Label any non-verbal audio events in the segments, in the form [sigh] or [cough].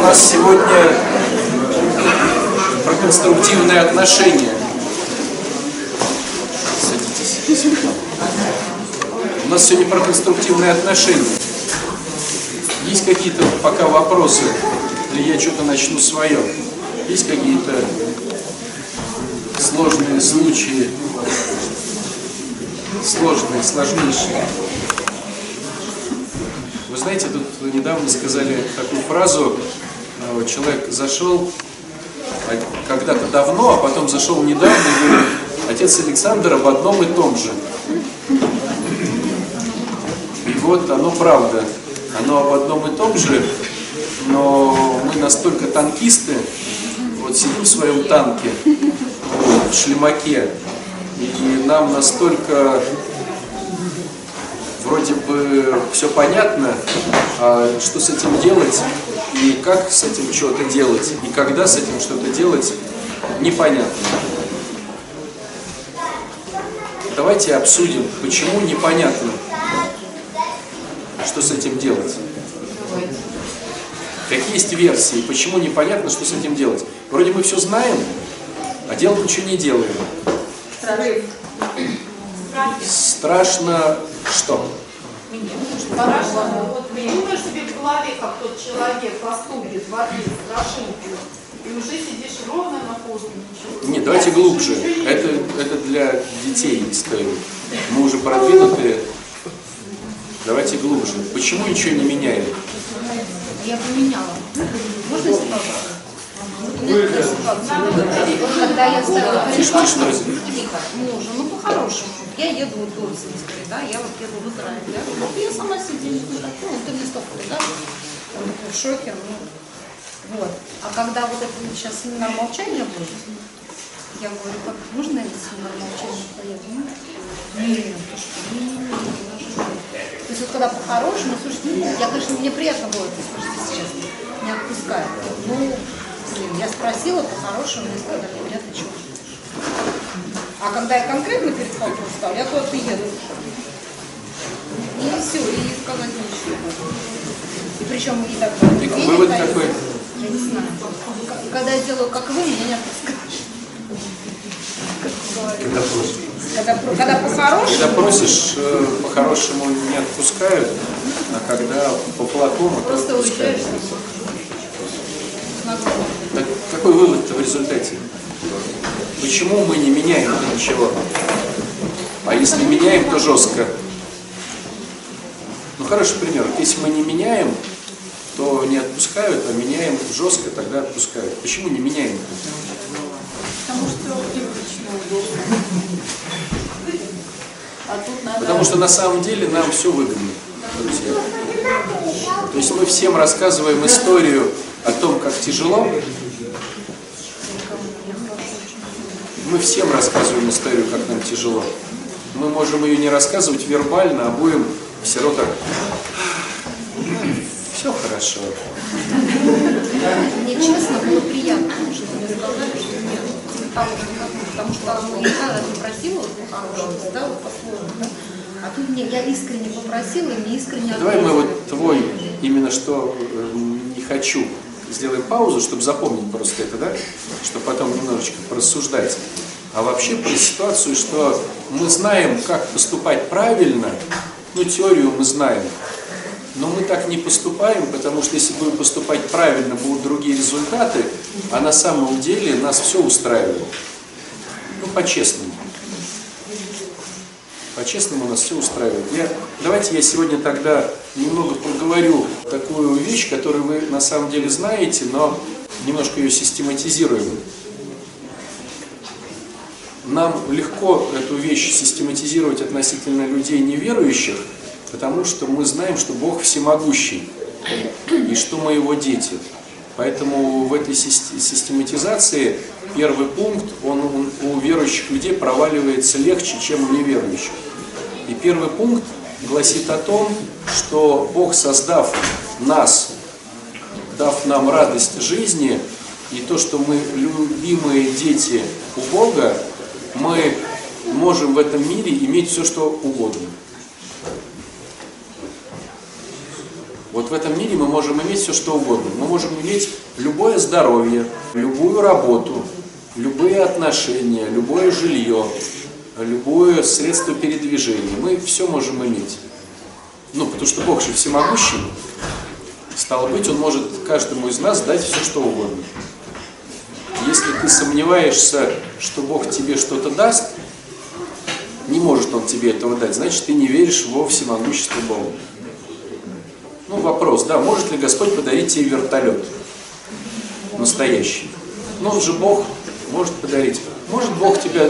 У нас сегодня про конструктивные отношения. Садитесь. У нас сегодня про конструктивные отношения. Есть какие-то пока вопросы? Или я что-то начну свое? Есть какие-то сложные случаи? Сложные, сложнейшие. Вы знаете, тут недавно сказали такую фразу, э, человек зашел а, когда-то давно, а потом зашел недавно и говорит, отец Александр об одном и том же. И вот оно правда, оно об одном и том же, но мы настолько танкисты, вот сидим в своем танке, в шлемаке, и нам настолько вроде бы все понятно, а что с этим делать, и как с этим что-то делать, и когда с этим что-то делать, непонятно. Давайте обсудим, почему непонятно, что с этим делать. Какие есть версии, почему непонятно, что с этим делать. Вроде мы все знаем, а делать ничего не делаем. Страшно что? Страшно, вот думаешь себе в голове, как тот человек поступит в ответ страшилку, и уже сидишь ровно на позу, ничего. Нет, давайте глубже. Это, это для детей история. Мы уже продвинутые. Давайте глубже. Почему ничего не меняем? Я поменяла. Можно. Вот когда я друзья. Тихо, мужа, ну по-хорошему. Я еду вот до Синской, да, я вот еду в Израиль, да. Ну, я сама сидела, ну, так, ну, ты столько, да. Он такой в шоке, ну, вот. А когда вот это сейчас семинар молчания будет, я говорю, как можно я на семинар молчания поеду? Ну, нет, ты то есть вот когда по-хорошему, слушайте, ну, я, конечно, мне приятно было это слушать, честно, не отпускает. Ну, блин, я спросила по-хорошему, мне сказали, понятно, что. А когда я конкретно перед фактом стал, я куда-то еду. И все, и сказать ничего. И причем и так И вывод какой? Я не знаю. И когда я делаю как вы, меня не отпускаешь. Когда просишь. Когда, когда по-хорошему, Когда просишь, э, по-хорошему не отпускают, а когда по-плохому, то просто уезжаешь. Какой вывод-то в результате? Почему мы не меняем ничего? А если меняем, то жестко. Ну, хороший пример. Если мы не меняем, то не отпускают, а меняем жестко, тогда отпускают. Почему не меняем? Потому что привычно, удобно. А тут надо... Потому что на самом деле нам все выгодно, друзья. То есть мы всем рассказываем историю о том, как тяжело. Мы всем рассказываем историю, как нам тяжело. Мы можем ее не рассказывать вербально, а будем все равно так. Все хорошо. Мне честно было приятно, что мне сказали, что нет. Потому что, не просила по-хорошему, да, по-своему, да. А тут мне, я искренне попросила, и мне искренне Давай мы вот твой, именно что э, не хочу, сделаем паузу, чтобы запомнить просто это, да? Чтобы потом немножечко порассуждать. А вообще про ситуацию, что мы знаем, как поступать правильно, ну, теорию мы знаем, но мы так не поступаем, потому что если будем поступать правильно, будут другие результаты, а на самом деле нас все устраивает. Ну, по-честному. По-честному нас все устраивает. Я, давайте я сегодня тогда немного поговорю такую вещь, которую вы на самом деле знаете, но немножко ее систематизируем. Нам легко эту вещь систематизировать относительно людей неверующих, потому что мы знаем, что Бог всемогущий, и что мы Его дети. Поэтому в этой сис- систематизации первый пункт, он у верующих людей проваливается легче, чем у неверующих. И первый пункт гласит о том, что Бог, создав нас, дав нам радость жизни, и то, что мы любимые дети у Бога, мы можем в этом мире иметь все, что угодно. Вот в этом мире мы можем иметь все, что угодно. Мы можем иметь любое здоровье, любую работу, любые отношения, любое жилье, любое средство передвижения. Мы все можем иметь. Ну, потому что Бог же всемогущий. Стало быть, Он может каждому из нас дать все, что угодно. Если ты сомневаешься, что Бог тебе что-то даст, не может Он тебе этого дать, значит, ты не веришь во всемогущество Бога. Ну, вопрос, да, может ли Господь подарить тебе вертолет? Настоящий. Ну, он же Бог может подарить. Может Бог тебя...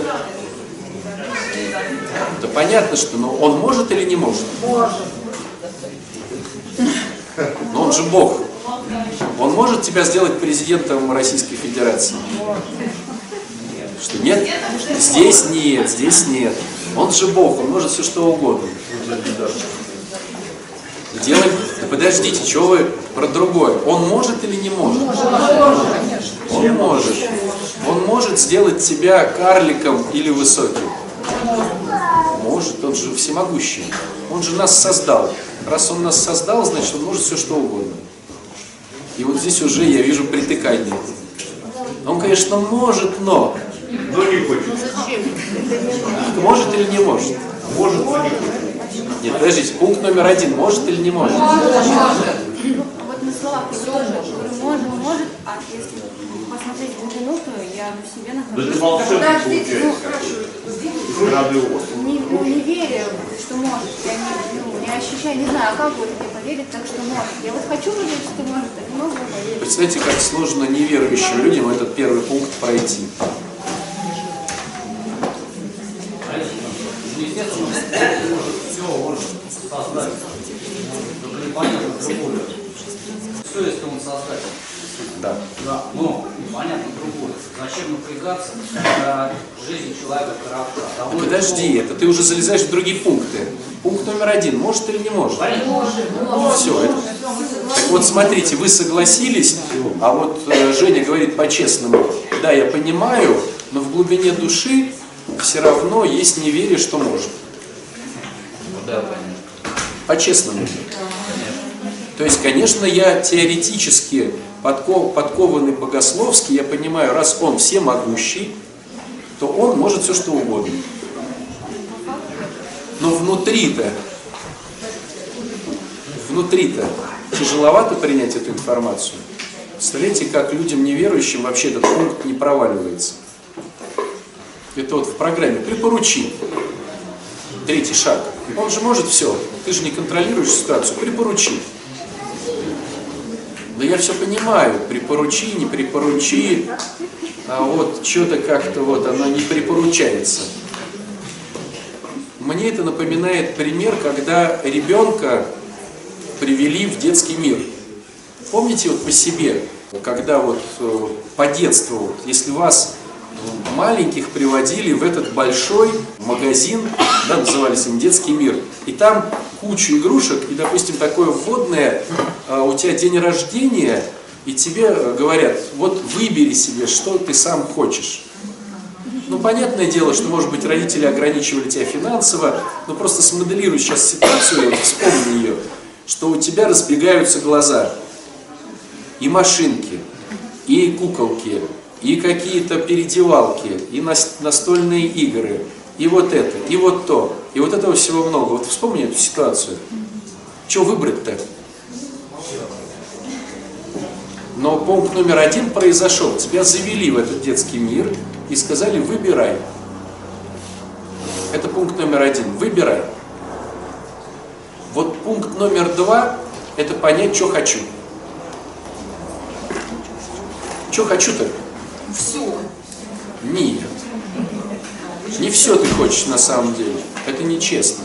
Да понятно, что, но Он может или не может? Может. Но он же Бог. Он может тебя сделать президентом Российской Федерации? Что нет? Здесь нет, здесь нет. Он же Бог, он может все что угодно. Делать... Да подождите, что вы про другое? Он может или не может? Он может. Он может сделать тебя карликом или высоким. Может, он же всемогущий. Он же нас создал. Раз он нас создал, значит он может все что угодно. И вот здесь уже я вижу притыкание. Он, конечно, может, но. Но не хочет. Может или не может? Может, но не хочет. Нет, подождите, пункт номер один, может или не может? Вот на словах тоже говорю, может, может, а если посмотреть глубину, то я в себе Да нахожусь. ты волшебник Подождите, ну, получается. Радио. не, ну, не верю, что может. Я не, ну, не ощущаю, не знаю, а как вот мне поверить, так что может. Я вот хочу поверить, что может, а не могу поверить. Представляете, как сложно неверующим людям этот первый пункт пройти. Создать. Только непонятно другое. Что если он создатель? Да. Да, но непонятно другое. Зачем напрягаться, когда жизнь человека коротка? И Подожди, это ты уже залезаешь в другие пункты. Пункт номер один, может или не может? Все, это... Так вот, смотрите, вы согласились, а вот э, Женя говорит по-честному, да, я понимаю, но в глубине души все равно есть неверие, что может. По-честному. То есть, конечно, я теоретически подко- подкованный богословски, я понимаю, раз он всемогущий, то он может все что угодно. Но внутри-то, внутри-то тяжеловато принять эту информацию. Представляете, как людям неверующим вообще этот пункт не проваливается. Это вот в программе «Припоручи». Третий шаг. Он же может все. Ты же не контролируешь ситуацию. Припоручи. Да я все понимаю. Припоручи, не припоручи. А вот что-то как-то вот оно не припоручается. Мне это напоминает пример, когда ребенка привели в детский мир. Помните вот по себе, когда вот э, по детству, если вас маленьких приводили в этот большой магазин, да, назывались им детский мир, и там кучу игрушек, и, допустим, такое вводное, э, у тебя день рождения, и тебе э, говорят, вот выбери себе, что ты сам хочешь. Ну, понятное дело, что, может быть, родители ограничивали тебя финансово, но просто смоделируй сейчас ситуацию, вот вспомни ее, что у тебя разбегаются глаза, и машинки, и куколки, и какие-то передевалки, и нас- настольные игры, и вот это, и вот то, и вот этого всего много. Вот вспомни эту ситуацию. Что выбрать-то? Но пункт номер один произошел. Тебя завели в этот детский мир и сказали, выбирай. Это пункт номер один. Выбирай. Вот пункт номер два – это понять, что хочу. Что хочу-то? Все. Нет. Не все ты хочешь на самом деле. Это нечестно.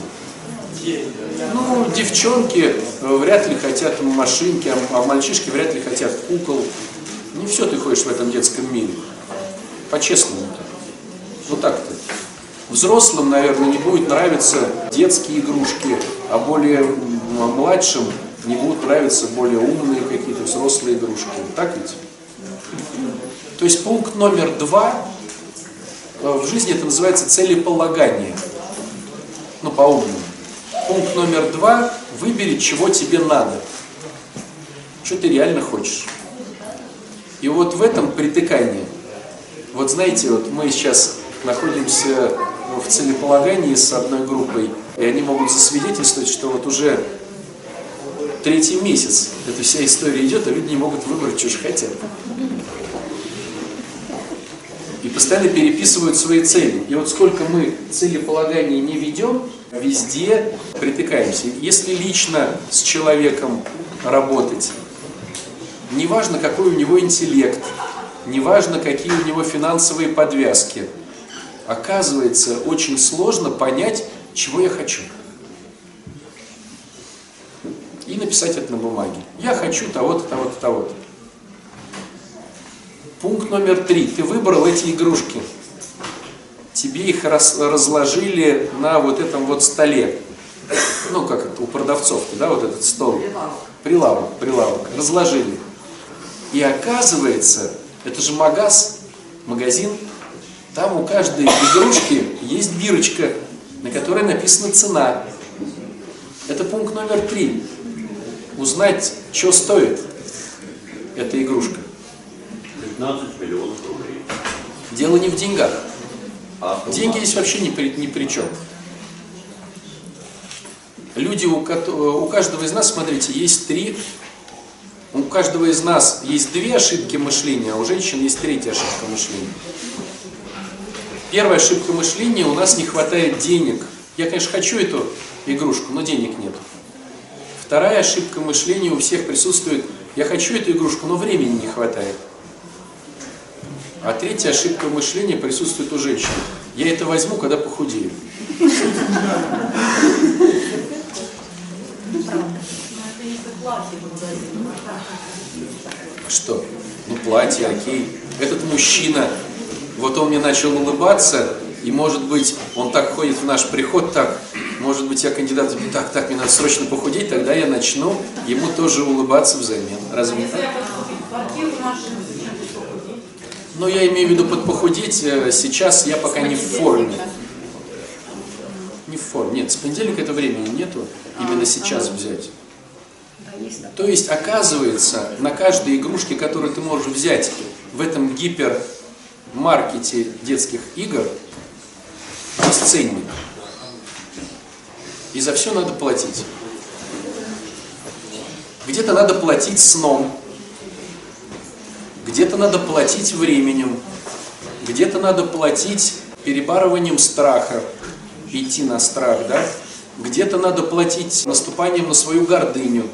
Ну, девчонки э, вряд ли хотят машинки, а а мальчишки вряд ли хотят кукол. Не все ты хочешь в этом детском мире. По-честному. Ну так-то. Взрослым, наверное, не будет нравиться детские игрушки, а более м, младшим не будут нравиться более умные какие-то взрослые игрушки. Так ведь? То есть пункт номер два э, в жизни это называется целеполагание. Ну, по-умному. Пункт номер два – выбери, чего тебе надо. что ты реально хочешь. И вот в этом притыкании, вот знаете, вот мы сейчас находимся в целеполагании с одной группой, и они могут засвидетельствовать, что вот уже третий месяц эта вся история идет, а люди не могут выбрать, что же хотят. И постоянно переписывают свои цели. И вот сколько мы целеполагания не ведем, везде притыкаемся. Если лично с человеком работать, неважно какой у него интеллект, неважно какие у него финансовые подвязки, оказывается очень сложно понять, чего я хочу. И написать это на бумаге. Я хочу того-то, того-то, того-то. Пункт номер три. Ты выбрал эти игрушки. Тебе их раз, разложили на вот этом вот столе. Ну, как это, у продавцов, да, вот этот стол. Прилавок, прилавок. Разложили. И оказывается, это же магаз, магазин, там у каждой игрушки есть бирочка, на которой написана цена. Это пункт номер три. Узнать, что стоит эта игрушка. 15 миллионов рублей. Дело не в деньгах. А? Деньги здесь вообще ни при, ни при чем. Люди, у, у каждого из нас, смотрите, есть три, у каждого из нас есть две ошибки мышления, а у женщин есть третья ошибка мышления. Первая ошибка мышления, у нас не хватает денег. Я, конечно, хочу эту игрушку, но денег нет. Вторая ошибка мышления у всех присутствует, я хочу эту игрушку, но времени не хватает. А третья ошибка мышления присутствует у женщин. Я это возьму, когда похудею. Что? Ну, платье, окей. Этот мужчина, вот он мне начал улыбаться, и, может быть, он так ходит в наш приход, так, может быть, я кандидат, так, так, мне надо срочно похудеть, тогда я начну ему тоже улыбаться взамен. Разве не так? Квартиру, машину? Но я имею в виду под похудеть, э, сейчас я пока не в форме. Не в форме. Нет, с понедельника это времени нету, именно сейчас взять. То есть, оказывается, на каждой игрушке, которую ты можешь взять в этом гипермаркете детских игр, есть ценник. И за все надо платить. Где-то надо платить сном, где-то надо платить временем, где-то надо платить перебарыванием страха, идти на страх, да? Где-то надо платить наступанием на свою гордыню.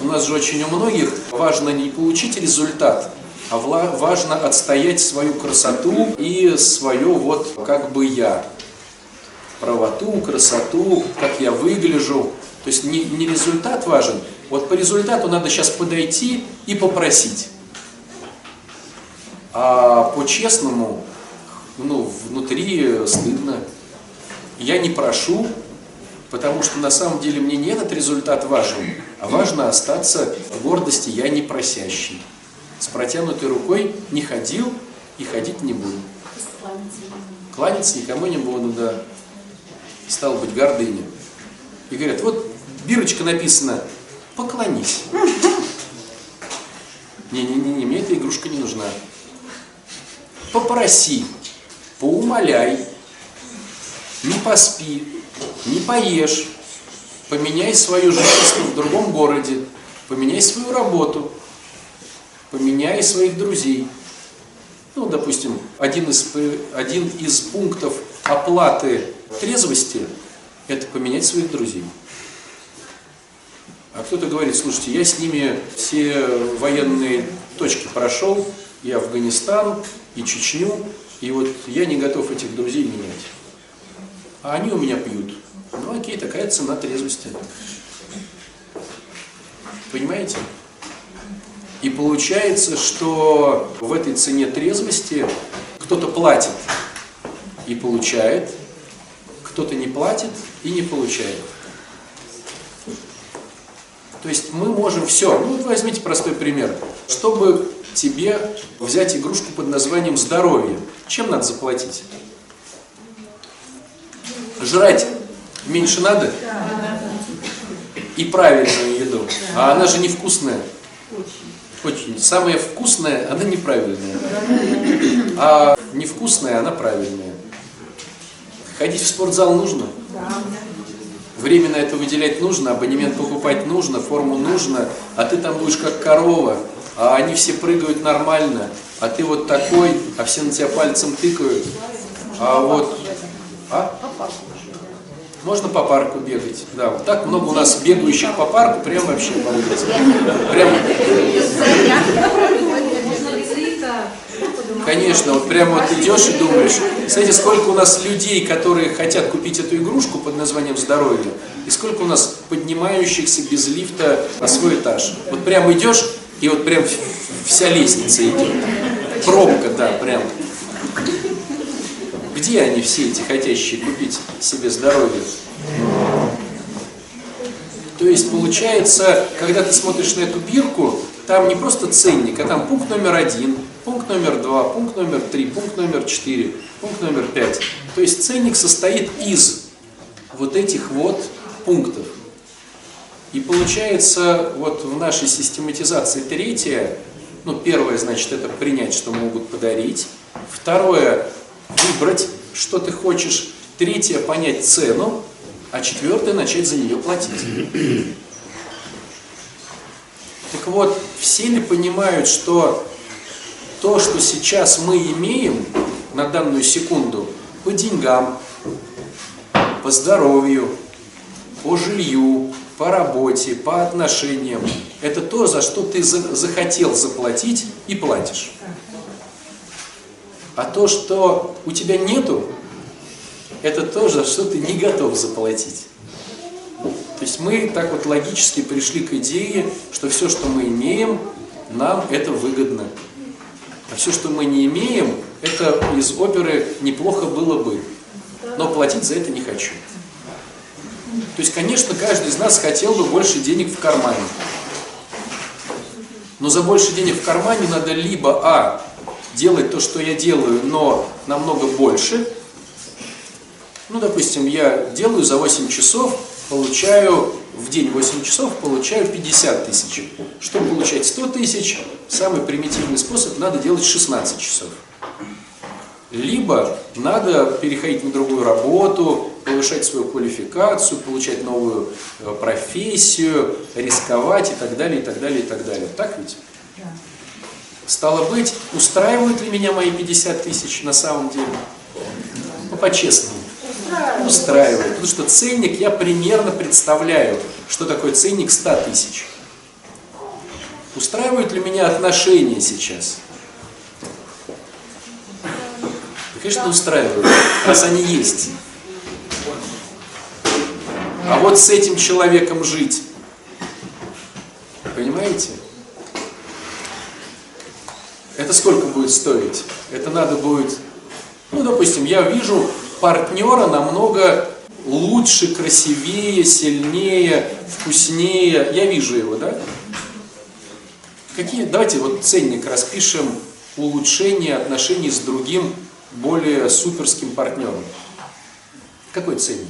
У нас же очень у многих важно не получить результат, а важно отстоять свою красоту и свое вот как бы я. Правоту, красоту, как я выгляжу. То есть не, не результат важен, вот по результату надо сейчас подойти и попросить. А по-честному, ну, внутри стыдно. Я не прошу, потому что на самом деле мне не этот результат важен, а важно остаться в гордости «я не просящий». С протянутой рукой не ходил и ходить не буду. Кланяться никому не буду, да. Стало быть, гордыня. И говорят, вот бирочка написана «поклонись». Не-не-не, мне эта игрушка не нужна. Попроси, поумоляй, не поспи, не поешь, поменяй свое жительство в другом городе, поменяй свою работу, поменяй своих друзей. Ну, допустим, один из, один из пунктов оплаты трезвости – это поменять своих друзей. А кто-то говорит, слушайте, я с ними все военные точки прошел, и Афганистан, и Чечню, и вот я не готов этих друзей менять. А они у меня пьют. Ну окей, такая цена трезвости. Понимаете? И получается, что в этой цене трезвости кто-то платит и получает, кто-то не платит и не получает. То есть мы можем все. Ну вот возьмите простой пример. Чтобы тебе взять игрушку под названием здоровье, чем надо заплатить? Жрать меньше надо? И правильную еду. А она же невкусная. Очень. Самая вкусная, она неправильная. А невкусная, она правильная. Ходить в спортзал нужно? Время на это выделять нужно, абонемент покупать нужно, форму нужно, а ты там будешь как корова, а они все прыгают нормально, а ты вот такой, а все на тебя пальцем тыкают. А вот... А? Можно по парку бегать, да. Вот так много у нас бегающих по парку, прям вообще обалдеть. Прям, конечно, вот прямо вот идешь и думаешь, знаете, сколько у нас людей, которые хотят купить эту игрушку под названием здоровье, и сколько у нас поднимающихся без лифта на свой этаж. Вот прям идешь, и вот прям вся лестница идет. Пробка, да, прям. Где они все эти хотящие купить себе здоровье? То есть получается, когда ты смотришь на эту бирку, там не просто ценник, а там пункт номер один, пункт номер два, пункт номер три, пункт номер четыре, пункт номер пять. То есть ценник состоит из вот этих вот пунктов. И получается, вот в нашей систематизации третье, ну, первое, значит, это принять, что могут подарить. Второе, выбрать, что ты хочешь. Третье, понять цену. А четвертое, начать за нее платить. Так вот, все ли понимают, что то, что сейчас мы имеем на данную секунду, по деньгам, по здоровью, по жилью, по работе, по отношениям, это то, за что ты захотел заплатить и платишь. А то, что у тебя нету, это то, за что ты не готов заплатить. То есть мы так вот логически пришли к идее, что все, что мы имеем, нам это выгодно. А все, что мы не имеем, это из оперы неплохо было бы. Но платить за это не хочу. То есть, конечно, каждый из нас хотел бы больше денег в кармане. Но за больше денег в кармане надо либо, а, делать то, что я делаю, но намного больше. Ну, допустим, я делаю за 8 часов, получаю в день 8 часов, получаю 50 тысяч. Чтобы получать 100 тысяч, самый примитивный способ, надо делать 16 часов. Либо надо переходить на другую работу, повышать свою квалификацию, получать новую э, профессию, рисковать и так далее, и так далее, и так далее. Так ведь? Стало быть, устраивают ли меня мои 50 тысяч на самом деле? Ну, по-честному. Устраивает. Потому что ценник я примерно представляю, что такое ценник 100 тысяч. Устраивают ли меня отношения сейчас? Да, конечно, устраивают, раз они есть. А вот с этим человеком жить, понимаете? Это сколько будет стоить? Это надо будет, ну, допустим, я вижу партнера намного лучше, красивее, сильнее, вкуснее. Я вижу его, да? Какие, давайте вот ценник распишем улучшение отношений с другим более суперским партнером. Какой ценник?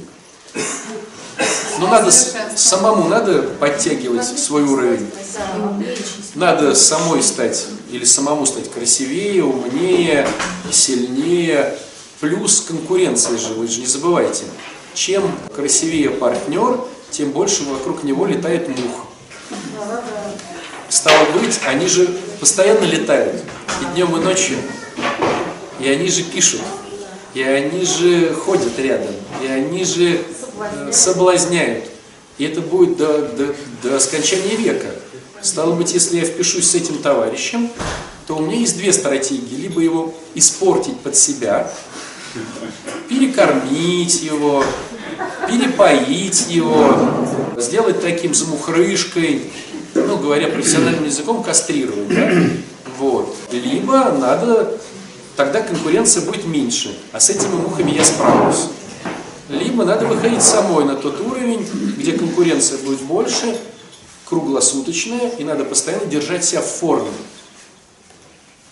Ну, надо самому надо подтягивать свой уровень. Надо самой стать или самому стать красивее, умнее, сильнее. Плюс конкуренция же, вы же не забывайте. Чем красивее партнер, тем больше вокруг него летает мух. Стало быть, они же постоянно летают. И днем, и ночью. И они же пишут. И они же ходят рядом. И они же э, соблазняют. И это будет до, до, до скончания века. Стало быть, если я впишусь с этим товарищем, то у меня есть две стратегии. Либо его испортить под себя, перекормить его, перепоить его, сделать таким замухрышкой, ну, говоря профессиональным языком, кастрировать. Да? Вот. Либо надо, тогда конкуренция будет меньше, а с этими мухами я справлюсь. Либо надо выходить самой на тот уровень, где конкуренция будет больше, круглосуточная, и надо постоянно держать себя в форме.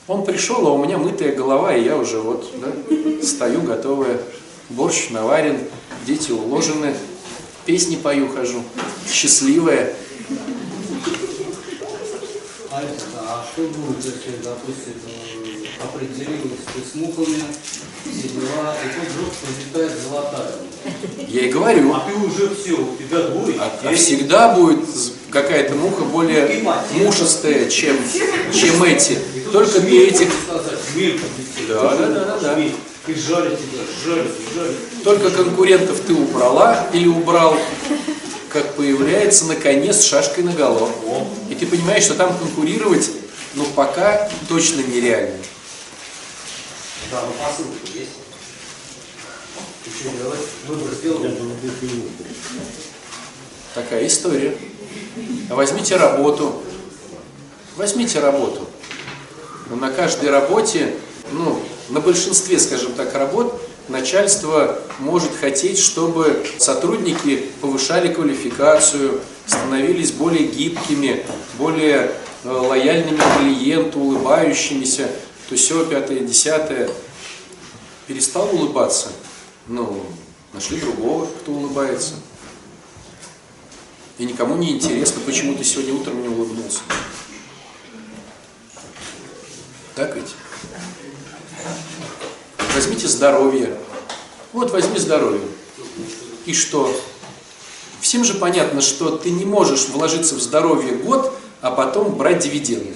Он пришел, а у меня мытая голова, и я уже вот да, стою готовая. Борщ наварен, дети уложены, песни пою хожу, счастливая. Алиса, а что будет, если, допустим, определилась ты с мухами, все дела, и тут вдруг прилетает золотая. Я и говорю. А ты уже все, у тебя двое А, а всегда будет какая-то муха более мушастая, чем, чем эти. Только ты этих. Да, да, да, да, да. И жарит тебя, жарит, жарит. только конкурентов ты убрала или убрал, как появляется наконец шашкой на голову. И ты понимаешь, что там конкурировать, ну пока точно нереально. Ну посылка есть. Что делать? Выбор сделал. Такая история. Возьмите работу. Возьмите работу. Но на каждой работе, ну, на большинстве, скажем так, работ, начальство может хотеть, чтобы сотрудники повышали квалификацию, становились более гибкими, более э, лояльными клиенту, улыбающимися, то все, пятое, десятое. Перестал улыбаться, ну, нашли другого, кто улыбается. И никому не интересно, почему ты сегодня утром не улыбнулся. Так ведь? Возьмите здоровье. Вот возьми здоровье. И что? Всем же понятно, что ты не можешь вложиться в здоровье год, а потом брать дивиденды.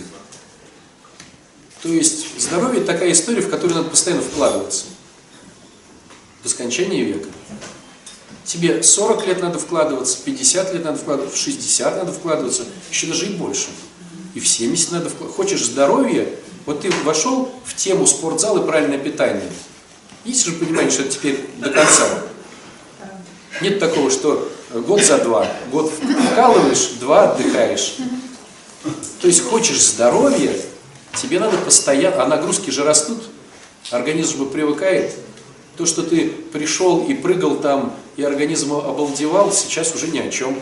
То есть здоровье такая история, в которую надо постоянно вкладываться. До скончания века. Тебе 40 лет надо вкладываться, 50 лет надо вкладываться, в 60 надо вкладываться, еще даже и больше. И в 70 надо вкладываться. Хочешь здоровье, вот ты вошел в тему спортзал и правильное питание. Есть же понимание, что это теперь до конца. Нет такого, что год за два, год вкалываешь, два отдыхаешь. То есть хочешь здоровья, тебе надо постоянно, а нагрузки же растут, организм же привыкает. То, что ты пришел и прыгал там, и организм обалдевал, сейчас уже ни о чем.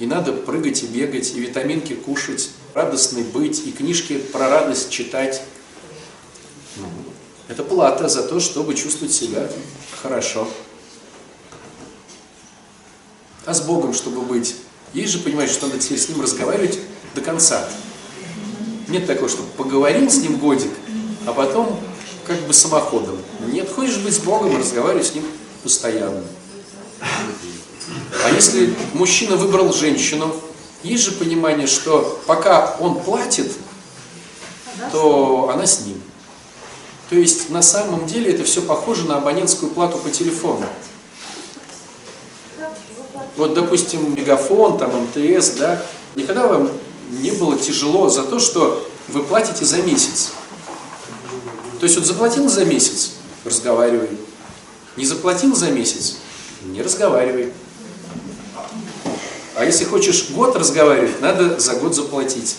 И надо прыгать и бегать, и витаминки кушать, радостный быть, и книжки про радость читать. Ну, Это плата за то, чтобы чувствовать себя хорошо. А с Богом, чтобы быть, есть же понимаешь, что надо теперь с Ним разговаривать до конца. Нет такого, что поговорил с Ним годик, а потом как бы самоходом. Нет, хочешь быть с Богом, разговаривай с Ним постоянно. А если мужчина выбрал женщину, есть же понимание, что пока он платит, то она с ним. То есть на самом деле это все похоже на абонентскую плату по телефону. Вот, допустим, Мегафон, там, МТС, да, никогда вам не было тяжело за то, что вы платите за месяц. То есть вот заплатил за месяц, разговаривай. Не заплатил за месяц, не разговаривай. А если хочешь год разговаривать, надо за год заплатить.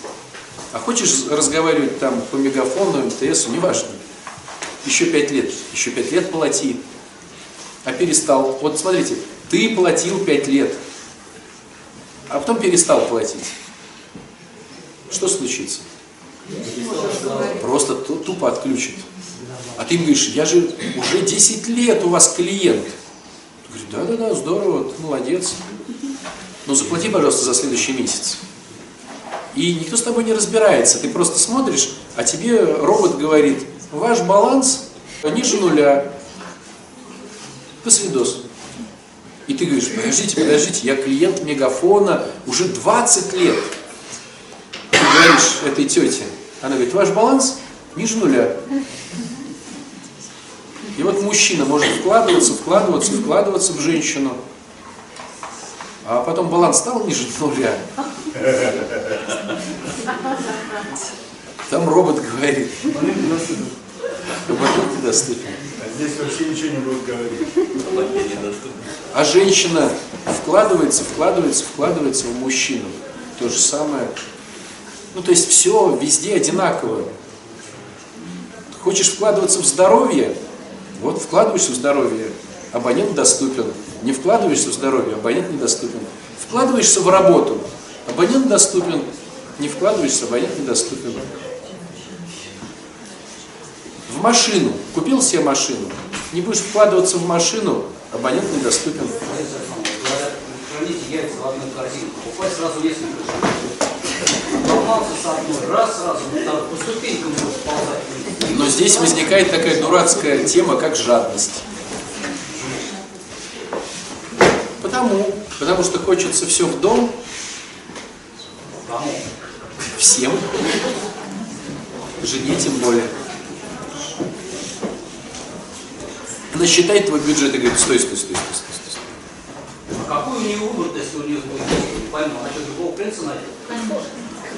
А хочешь разговаривать там по мегафону, МТСу, неважно. Еще пять лет, еще пять лет плати. А перестал. Вот смотрите, ты платил пять лет, а потом перестал платить. Что случится? Просто ту- тупо отключит. А ты им говоришь, я же уже 10 лет у вас клиент. Ты да-да-да, здорово, ты молодец. Но заплати, пожалуйста, за следующий месяц. И никто с тобой не разбирается. Ты просто смотришь, а тебе робот говорит, ваш баланс ниже нуля. До свидос. И ты говоришь, подождите, подождите, я клиент Мегафона уже 20 лет. Ты говоришь этой тете, она говорит, ваш баланс ниже нуля. И вот мужчина может вкладываться, вкладываться, вкладываться в женщину, а потом баланс стал ниже нуля. Там робот говорит, абонент недоступен. А здесь вообще ничего не будут говорить. А женщина вкладывается, вкладывается, вкладывается в мужчину. То же самое. Ну, то есть все везде одинаково. Хочешь вкладываться в здоровье? Вот вкладываешься в здоровье, абонент доступен. Не вкладываешься в здоровье, абонент недоступен. Вкладываешься в работу, абонент доступен. Не вкладываешься, абонент недоступен. В машину. Купил себе машину. Не будешь вкладываться в машину, абонент недоступен. Храните яйца в одной корзине. Покупай сразу несколько. Сломался с одной, раз, сразу, вот так, по ступенькам будешь ползать. Но здесь возникает такая дурацкая тема, как жадность. Потому, потому что хочется все в дом, Кому? всем, жене тем более. Она считает твой бюджет и говорит, стой, стой, стой, стой, стой, стой. А какой у нее выбор, если у нее будет пойму, она что, другого принца найдет?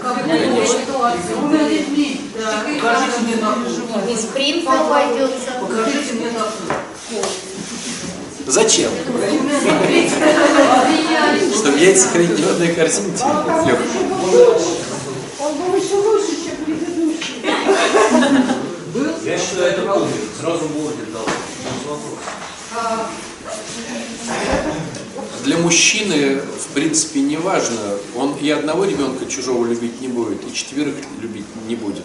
Покажите мне такую. Из принца обойдется. Покажите мне такую. Зачем? Чтобы яйца хранить в одной корзинке? Лёх, Он был еще лучше, чем предыдущий. Я считаю, это будет. Сразу будет дал. Без вопросов. Для мужчины, в принципе, не важно, он и одного ребенка чужого любить не будет, и четверых любить не будет.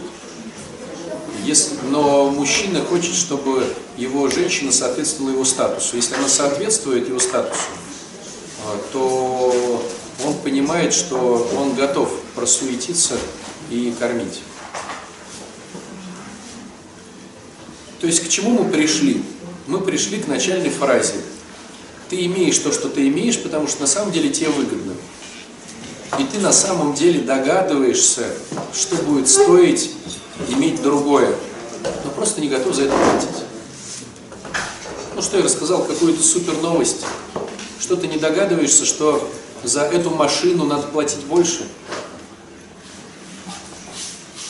Если, но мужчина хочет, чтобы его женщина соответствовала его статусу. Если она соответствует его статусу, а, то он понимает, что он готов просуетиться и кормить. То есть к чему мы пришли? Мы пришли к начальной фразе. Ты имеешь то, что ты имеешь, потому что на самом деле тебе выгодно. И ты на самом деле догадываешься, что будет стоить иметь другое, но просто не готов за это платить. Ну что я рассказал, какую-то супер новость. Что ты не догадываешься, что за эту машину надо платить больше?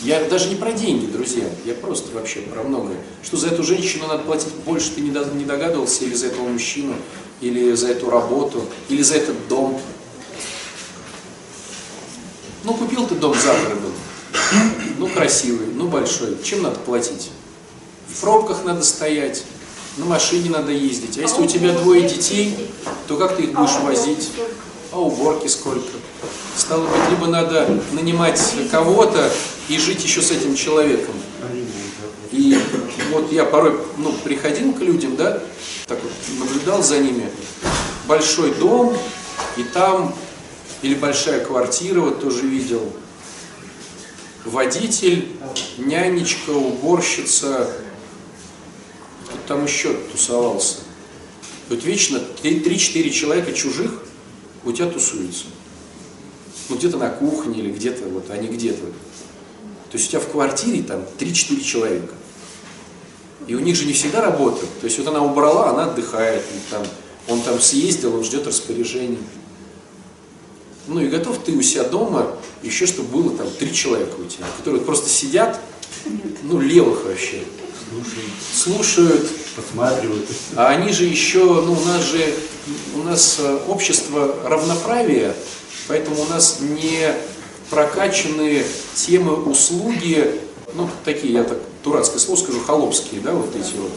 Я даже не про деньги, друзья, я просто вообще про многое. Что за эту женщину надо платить больше, ты не до- не догадывался, или за этого мужчину, или за эту работу, или за этот дом. Ну, купил ты дом за городом, ну, красивый, ну, большой, чем надо платить? В пробках надо стоять, на машине надо ездить. А если у тебя двое детей, то как ты их будешь возить? А уборки сколько? Стало быть, либо надо нанимать кого-то и жить еще с этим человеком. И вот я порой ну, приходил к людям, да, так вот наблюдал за ними. Большой дом, и там, или большая квартира, вот тоже видел. Водитель, нянечка, уборщица, кто там еще тусовался. Вот вечно 3-4 человека чужих у тебя тусуются. Ну, где-то на кухне или где-то, вот они где-то. То есть у тебя в квартире там 3-4 человека. И у них же не всегда работа. То есть вот она убрала, она отдыхает. и там, он там съездил, он ждет распоряжений. Ну и готов ты у себя дома еще, чтобы было там три человека у тебя, которые просто сидят, ну, левых вообще, слушают, Посматривают. а они же еще, ну у нас же, у нас э, общество равноправия, поэтому у нас не прокачаны темы услуги, ну такие, я так дурацкое слово скажу, холопские, да, вот эти вот.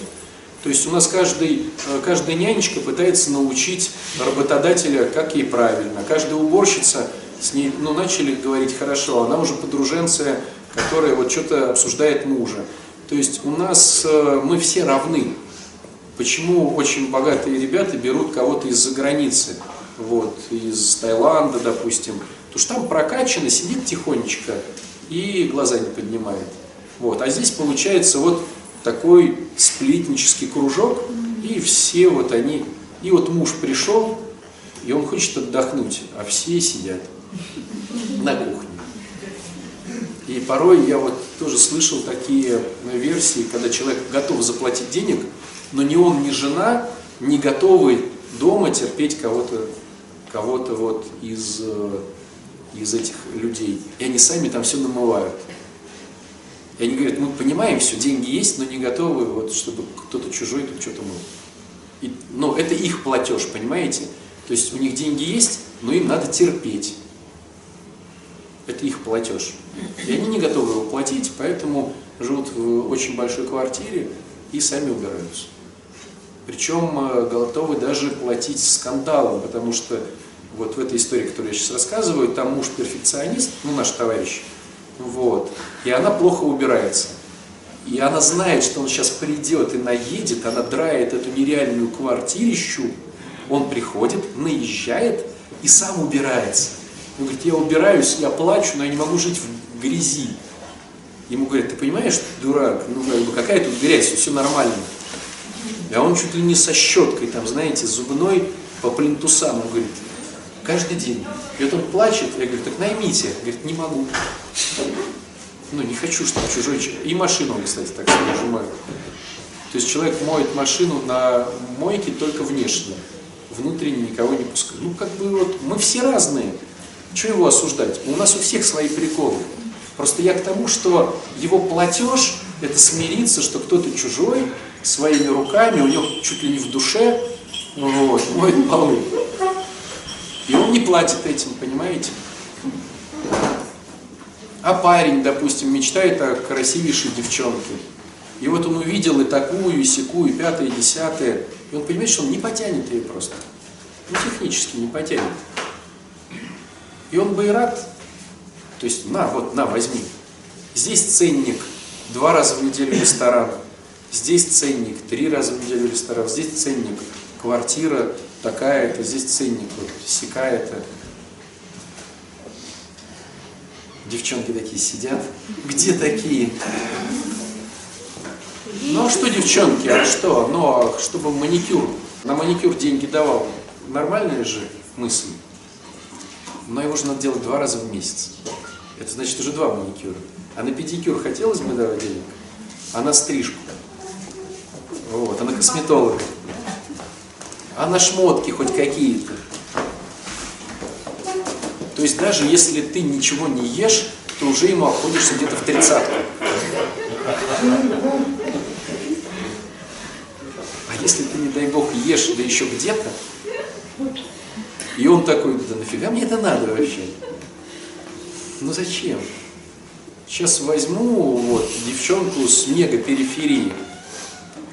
То есть у нас каждый, э, каждая нянечка пытается научить работодателя, как ей правильно. Каждая уборщица с ней, ну, начали говорить хорошо, она уже подруженция, которая вот что-то обсуждает мужа. То есть у нас, э, мы все равны. Почему очень богатые ребята берут кого-то из-за границы, вот, из Таиланда, допустим, потому что там прокачано, сидит тихонечко и глаза не поднимает. Вот. А здесь получается вот такой сплетнический кружок, и все вот они, и вот муж пришел, и он хочет отдохнуть, а все сидят на кухне. И порой я вот тоже слышал такие версии, когда человек готов заплатить денег, но ни он, ни жена не готовы дома терпеть кого-то кого-то вот из, э, из этих людей. И они сами там все намывают. И они говорят, мы понимаем все, деньги есть, но не готовы, вот, чтобы кто-то чужой тут что-то мыл. И, ну, это их платеж, понимаете? То есть у них деньги есть, но им надо терпеть. Это их платеж. И они не готовы его платить, поэтому живут в очень большой квартире и сами убираются. Причем э, готовы даже платить скандалом, потому что вот в этой истории, которую я сейчас рассказываю, там муж перфекционист, ну наш товарищ, вот, и она плохо убирается. И она знает, что он сейчас придет и наедет, она драет эту нереальную квартирищу, он приходит, наезжает и сам убирается. Он говорит, я убираюсь, я плачу, но я не могу жить в грязи. Ему говорят, ты понимаешь, дурак, ну какая тут грязь, все нормально. А он чуть ли не со щеткой, там, знаете, зубной по плинтусам, он говорит, каждый день. И вот он плачет, я говорю, так наймите. Говорит, не могу. Ну, не хочу, чтобы чужой. И машину кстати, так себе нажимает. То есть человек моет машину на мойке только внешне. Внутренне никого не пускает. Ну, как бы вот, мы все разные. Чего его осуждать? У нас у всех свои приколы. Просто я к тому, что его платеж – это смириться, что кто-то чужой, своими руками, у него чуть ли не в душе, вот, моет полы. И он не платит этим, понимаете? А парень, допустим, мечтает о красивейшей девчонке. И вот он увидел и такую, и секую, и пятое, и десятое. И он понимает, что он не потянет ее просто. Ну, технически не потянет. И он бы и рад. То есть, на, вот, на, возьми. Здесь ценник. Два раза в неделю ресторан. Здесь ценник. Три раза в неделю ресторан. Здесь ценник. Квартира такая-то. Здесь ценник. Вот, сякая-то. Девчонки такие сидят. Где такие? Ну а что девчонки, а что? Ну а чтобы маникюр, на маникюр деньги давал. Нормальная же мысль. Но его же надо делать два раза в месяц. Это значит уже два маникюра. А на педикюр хотелось бы давать денег? А на стрижку? Вот, а на косметолога? А на шмотки хоть какие-то? То есть даже если ты ничего не ешь, то уже ему обходишься где-то в тридцатку. А если ты, не дай бог, ешь, да еще где-то, и он такой, да нафига мне это надо вообще? Ну зачем? Сейчас возьму вот девчонку с мега периферии,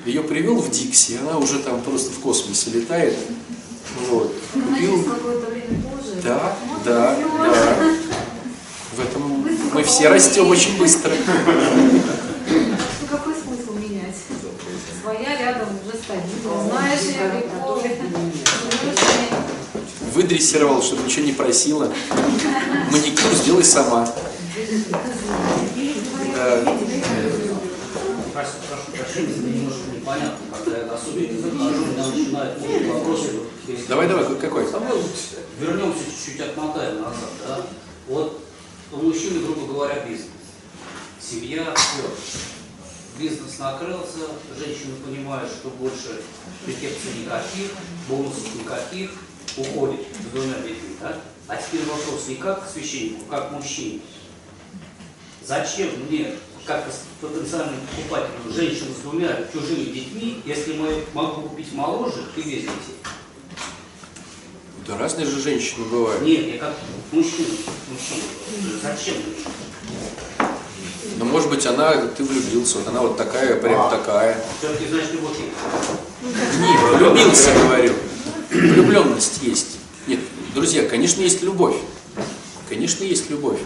ее привел в Дикси, она уже там просто в космосе летает. Вот. Купил... Да, да, да. В этом мы все растем очень быстро. Ну какой смысл менять? Своя рядом уже стабильно. Знаешь, я приколы. Выдрессировал, чтобы ничего не просила. Маникюр сделай сама. Прошу, прошу прощения, мне немножко непонятно, когда я особенно захожу, у меня начинают вопросы. Если- Давай, давай, какой? Вернемся чуть-чуть, отмотаем назад, да? Вот у мужчины, грубо говоря, бизнес. Семья, все. Бизнес накрылся, женщина понимает, что больше префекций никаких, бонусов никаких, уходит с двумя детьми, да? А теперь вопрос не как к священнику, как к мужчине. Зачем мне, как потенциальному покупателю, женщину с двумя чужими детьми, если мы могу купить моложе и без детей? Да разные же женщины бывают. Нет, я как мужчина, мужчина. Зачем? Но может быть она, ты влюбился, вот она вот такая, прям такая. Все-таки, значит, любовь есть. Не, влюбился, говорю. Влюбленность есть. Нет, друзья, конечно, есть любовь. Конечно, есть любовь.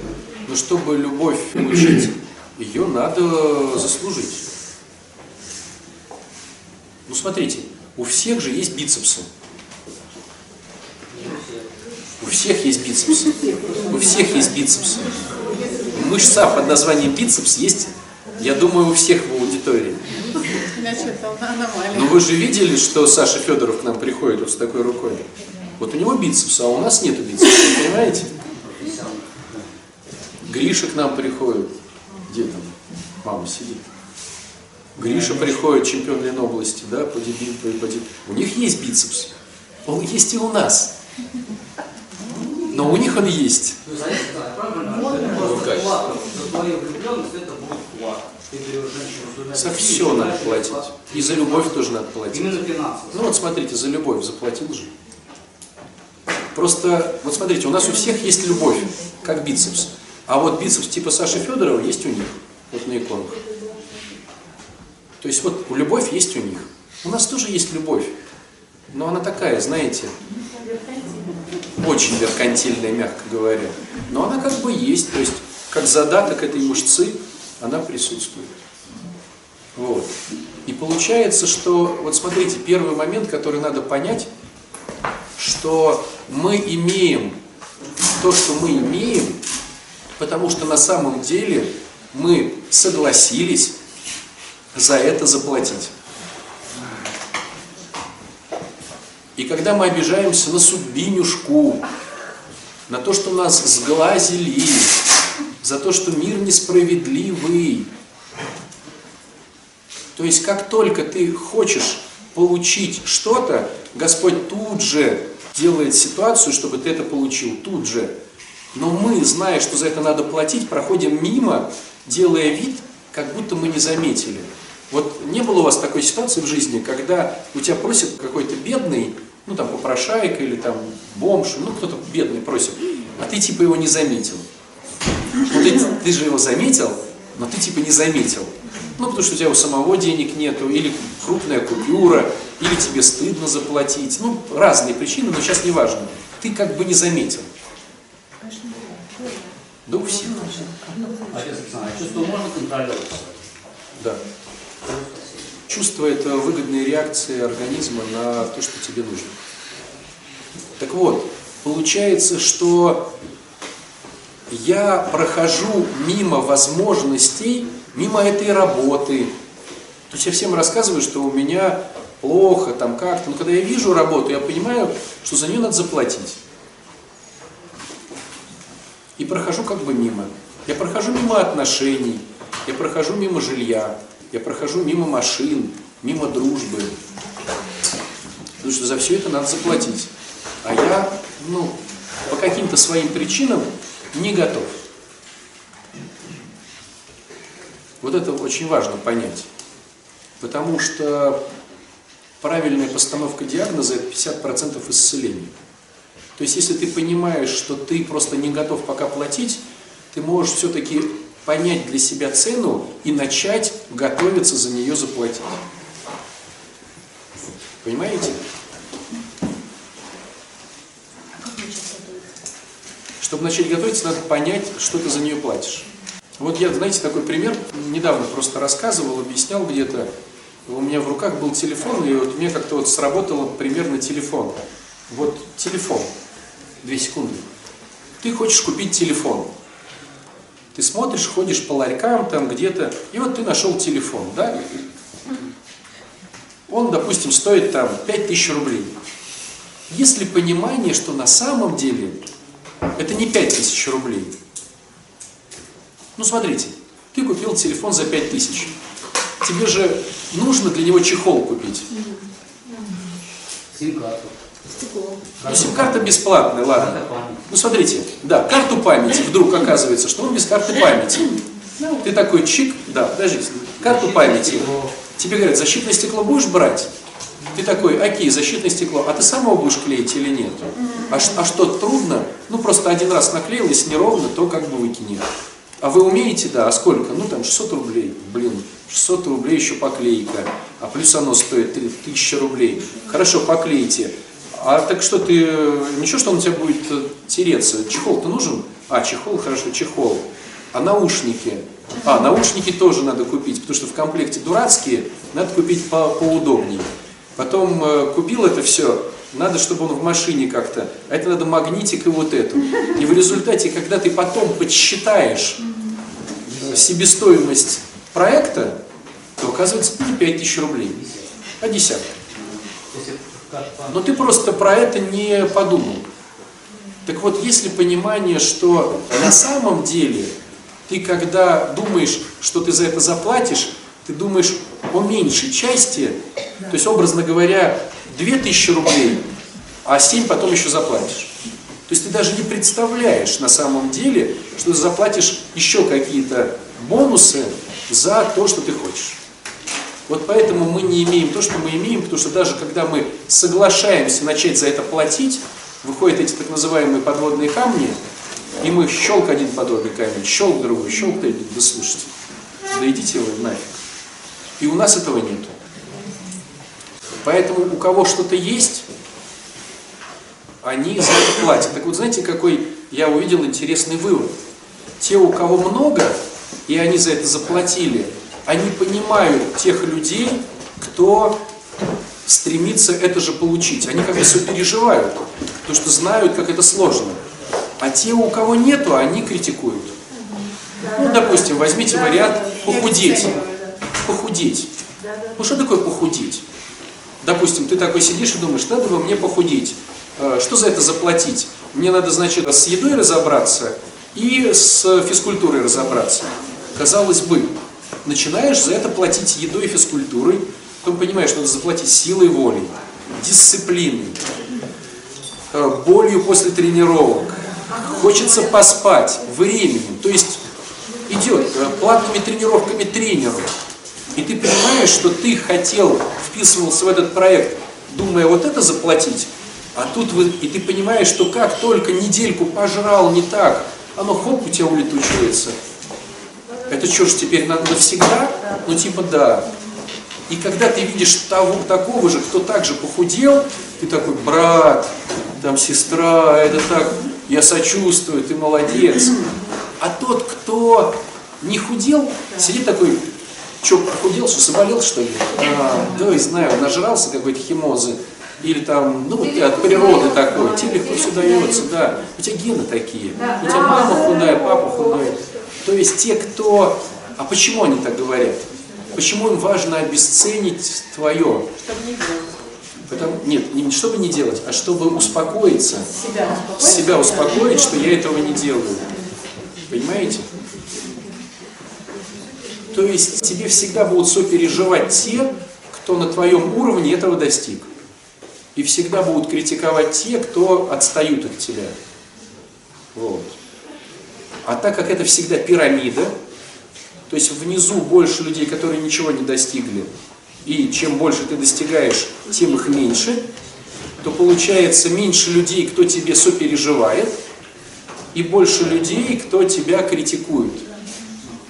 Но чтобы любовь получить, ее надо заслужить. Ну, смотрите, у всех же есть бицепсы. У всех есть бицепсы. У всех есть бицепсы. Мышца под названием бицепс есть, я думаю, у всех в аудитории. Но вы же видели, что Саша Федоров к нам приходит вот с такой рукой? Вот у него бицепс, а у нас нету бицепса, понимаете? Гриша к нам приходит. Где там? Мама сидит. Гриша приходит, чемпион Ленобласти, да, по деби- по- У них есть бицепс. Он есть и у нас. Но у них он есть. Ну, знаете, да, правильно? Это. За влюбленность это будет плата. Все надо платить. И за любовь тоже надо платить. Именно финансово. Ну вот смотрите, за любовь заплатил же. Просто, вот смотрите, у нас у всех есть любовь, как бицепс. А вот бицепс типа Саши Федорова есть у них, вот на иконах. То есть вот любовь есть у них. У нас тоже есть любовь. Но она такая, знаете, очень меркантильная, мягко говоря. Но она как бы есть, то есть как задаток этой мышцы она присутствует. Вот. И получается, что, вот смотрите, первый момент, который надо понять, что мы имеем то, что мы имеем, потому что на самом деле мы согласились за это заплатить. И когда мы обижаемся на судьбинюшку, на то, что нас сглазили, за то, что мир несправедливый, то есть как только ты хочешь получить что-то, Господь тут же делает ситуацию, чтобы ты это получил, тут же. Но мы, зная, что за это надо платить, проходим мимо, делая вид, как будто мы не заметили. Вот не было у вас такой ситуации в жизни, когда у тебя просит какой-то бедный, ну там попрошайка или там бомж, ну кто-то бедный просит, а ты типа его не заметил. Ну ты, ты же его заметил, но ты типа не заметил. Ну потому что у тебя у самого денег нету, или крупная купюра, или тебе стыдно заплатить. Ну разные причины, но сейчас не важно. Ты как бы не заметил. Да у всех. Отец Александр, а чувство можно контролировать? Да. Чувство – это выгодная реакция организма на то, что тебе нужно. Так вот, получается, что я прохожу мимо возможностей, мимо этой работы. То есть я всем рассказываю, что у меня плохо, там как-то. Но когда я вижу работу, я понимаю, что за нее надо заплатить. И прохожу как бы мимо. Я прохожу мимо отношений, я прохожу мимо жилья, я прохожу мимо машин, мимо дружбы. Потому что за все это надо заплатить. А я, ну, по каким-то своим причинам не готов. Вот это очень важно понять. Потому что правильная постановка диагноза – это 50% исцеления. То есть, если ты понимаешь, что ты просто не готов пока платить, ты можешь все-таки понять для себя цену и начать готовиться за нее заплатить. Понимаете? Чтобы начать готовиться, надо понять, что ты за нее платишь. Вот я, знаете, такой пример, недавно просто рассказывал, объяснял где-то. У меня в руках был телефон, и вот мне как-то вот сработало примерно телефон. Вот телефон. Две секунды. Ты хочешь купить телефон. Ты смотришь, ходишь по ларькам там где-то, и вот ты нашел телефон, да? Он, допустим, стоит там 5000 рублей. Есть ли понимание, что на самом деле это не 5000 рублей? Ну, смотрите, ты купил телефон за 5000. Тебе же нужно для него чехол купить. Сим-карту. Ну, сим-карта бесплатная, ладно. Ну, смотрите, да, карту памяти. Вдруг оказывается, что он без карты памяти. Ты такой чик, да, подождите, карту памяти. Тебе говорят, защитное стекло будешь брать? Ты такой, окей, защитное стекло, а ты сам его будешь клеить или нет? А, а что, трудно? Ну, просто один раз наклеил, если неровно, то как бы выкини. А вы умеете, да, а сколько? Ну, там, 600 рублей. Блин, 600 рублей еще поклейка. А плюс оно стоит 3000 рублей. Хорошо, поклейте. А так что ты, ничего, что он у тебя будет э, тереться? Чехол-то нужен? А, чехол, хорошо, чехол. А наушники? А, наушники тоже надо купить, потому что в комплекте дурацкие, надо купить по поудобнее. Потом э, купил это все, надо, чтобы он в машине как-то, а это надо магнитик и вот эту. И в результате, когда ты потом подсчитаешь э, себестоимость проекта, то оказывается не 5000 рублей, а десятка. Если. Но ты просто про это не подумал. Так вот, есть ли понимание, что на самом деле ты, когда думаешь, что ты за это заплатишь, ты думаешь о меньшей части, то есть, образно говоря, 2000 рублей, а 7 потом еще заплатишь. То есть ты даже не представляешь на самом деле, что ты заплатишь еще какие-то бонусы за то, что ты хочешь. Вот поэтому мы не имеем то, что мы имеем, потому что даже когда мы соглашаемся начать за это платить, выходят эти так называемые подводные камни, и мы щелк один подводный камень, щелк другой, щелк третий, да слушайте, да идите вы нафиг. И у нас этого нету. Поэтому у кого что-то есть, они за это платят. Так вот, знаете, какой я увидел интересный вывод? Те, у кого много, и они за это заплатили, они понимают тех людей, кто стремится это же получить. Они как бы сопереживают, потому что знают, как это сложно. А те, у кого нету, они критикуют. Ну, допустим, возьмите вариант похудеть. Похудеть. Ну, что такое похудеть? Допустим, ты такой сидишь и думаешь, надо бы мне похудеть. Э, Что за это заплатить? Мне надо, значит, с едой разобраться и с физкультурой разобраться. Казалось бы, начинаешь за это платить едой и физкультурой, потом понимаешь, надо заплатить силой воли, дисциплиной, э, болью после тренировок, хочется поспать, временем. То есть идет э, платными тренировками тренеру. И ты понимаешь, что ты хотел, вписывался в этот проект, думая вот это заплатить, а тут вы, и ты понимаешь, что как только недельку пожрал не так, оно хоп, у тебя улетучивается. Это что ж теперь надо навсегда? Ну типа да. И когда ты видишь того, такого же, кто также похудел, ты такой, брат, там сестра, это так, я сочувствую, ты молодец. А тот, кто не худел, сидит такой, что, похудел, что, заболел, что ли? А, да, и знаю, нажрался какой-то химозы. Или там, ну, вот ты от природы такой, тебе легко все дается, да. У тебя гены такие. У тебя мама худая, папа худой. То есть те, кто... А почему они так говорят? Почему им важно обесценить твое? Потому, нет, не чтобы не делать, а чтобы успокоиться. Себя успокоить, что я этого не делаю. Понимаете? То есть тебе всегда будут сопереживать те, кто на твоем уровне этого достиг. И всегда будут критиковать те, кто отстают от тебя. Вот. А так как это всегда пирамида, то есть внизу больше людей, которые ничего не достигли, и чем больше ты достигаешь, тем их меньше, то получается меньше людей, кто тебе сопереживает, и больше людей, кто тебя критикует.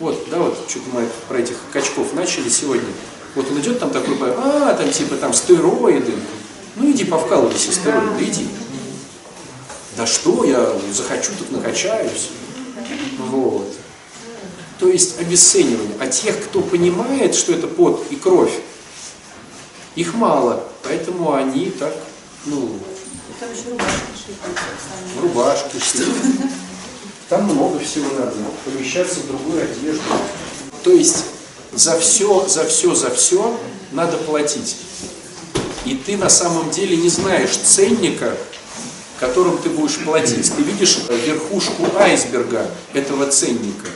Вот, да, вот, что-то мы про этих качков начали сегодня. Вот он идет там такой, а, там типа там стероиды. Ну иди повкалывайся стероиды, иди. Да что, я захочу, тут накачаюсь. Вот. То есть обесценивание. А тех, кто понимает, что это пот и кровь, их мало. Поэтому они так, ну, Там еще рубашки шли. в рубашке шли. Там много всего надо, помещаться в другую одежду. То есть за все, за все, за все надо платить. И ты на самом деле не знаешь ценника, которым ты будешь платить. Ты видишь верхушку айсберга этого ценника.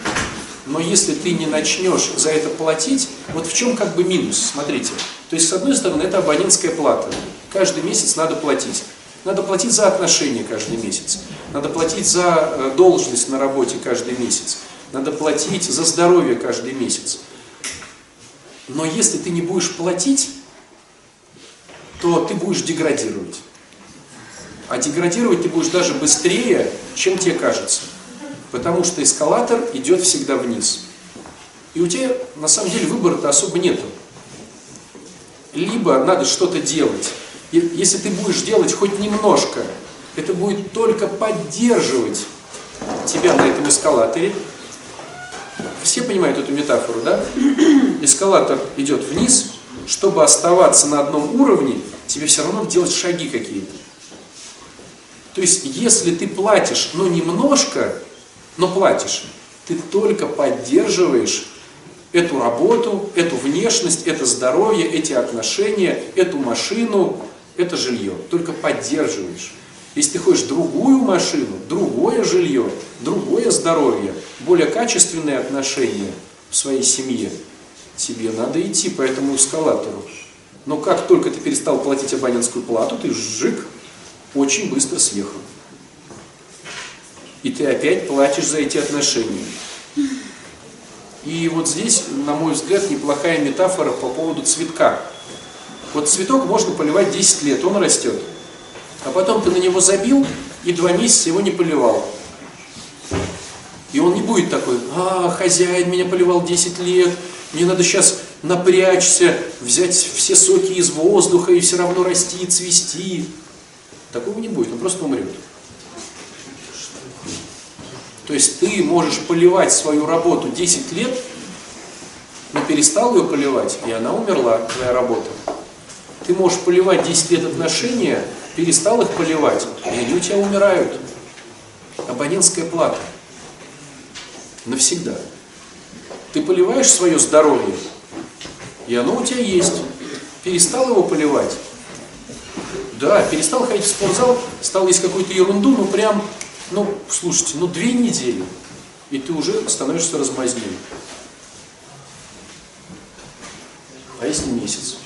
Но если ты не начнешь за это платить, вот в чем как бы минус, смотрите. То есть, с одной стороны, это абонентская плата. Каждый месяц надо платить. Надо платить за отношения каждый месяц. Надо платить за э, должность на работе каждый месяц. Надо платить за здоровье каждый месяц. Но если ты не будешь платить, то ты будешь деградировать. А деградировать ты будешь даже быстрее, чем тебе кажется. Потому что эскалатор идет всегда вниз. И у тебя на самом деле выбора-то особо нету. Либо надо что-то делать. И если ты будешь делать хоть немножко, это будет только поддерживать тебя на этом эскалаторе. Все понимают эту метафору, да? [clears throat] Эскалатор идет вниз, чтобы оставаться на одном уровне, тебе все равно делать шаги какие-то. То есть, если ты платишь, но немножко, но платишь, ты только поддерживаешь эту работу, эту внешность, это здоровье, эти отношения, эту машину, это жилье. Только поддерживаешь. Если ты хочешь другую машину, другое жилье, другое здоровье, более качественные отношения в своей семье, тебе надо идти по этому эскалатору. Но как только ты перестал платить абонентскую плату, ты жик, очень быстро съехал. И ты опять платишь за эти отношения. И вот здесь, на мой взгляд, неплохая метафора по поводу цветка. Вот цветок можно поливать 10 лет, он растет. А потом ты на него забил и два месяца его не поливал. И он не будет такой, а, хозяин меня поливал 10 лет, мне надо сейчас напрячься, взять все соки из воздуха и все равно расти и цвести. Такого не будет, он просто умрет. То есть ты можешь поливать свою работу 10 лет, но перестал ее поливать, и она умерла, твоя работа. Ты можешь поливать 10 лет отношения, перестал их поливать, и они у тебя умирают. абонентская плата. Навсегда. Ты поливаешь свое здоровье, и оно у тебя есть. Перестал его поливать. Да, перестал ходить в спортзал, стал есть какую-то ерунду, ну прям, ну, слушайте, ну две недели, и ты уже становишься размазней. А если месяц?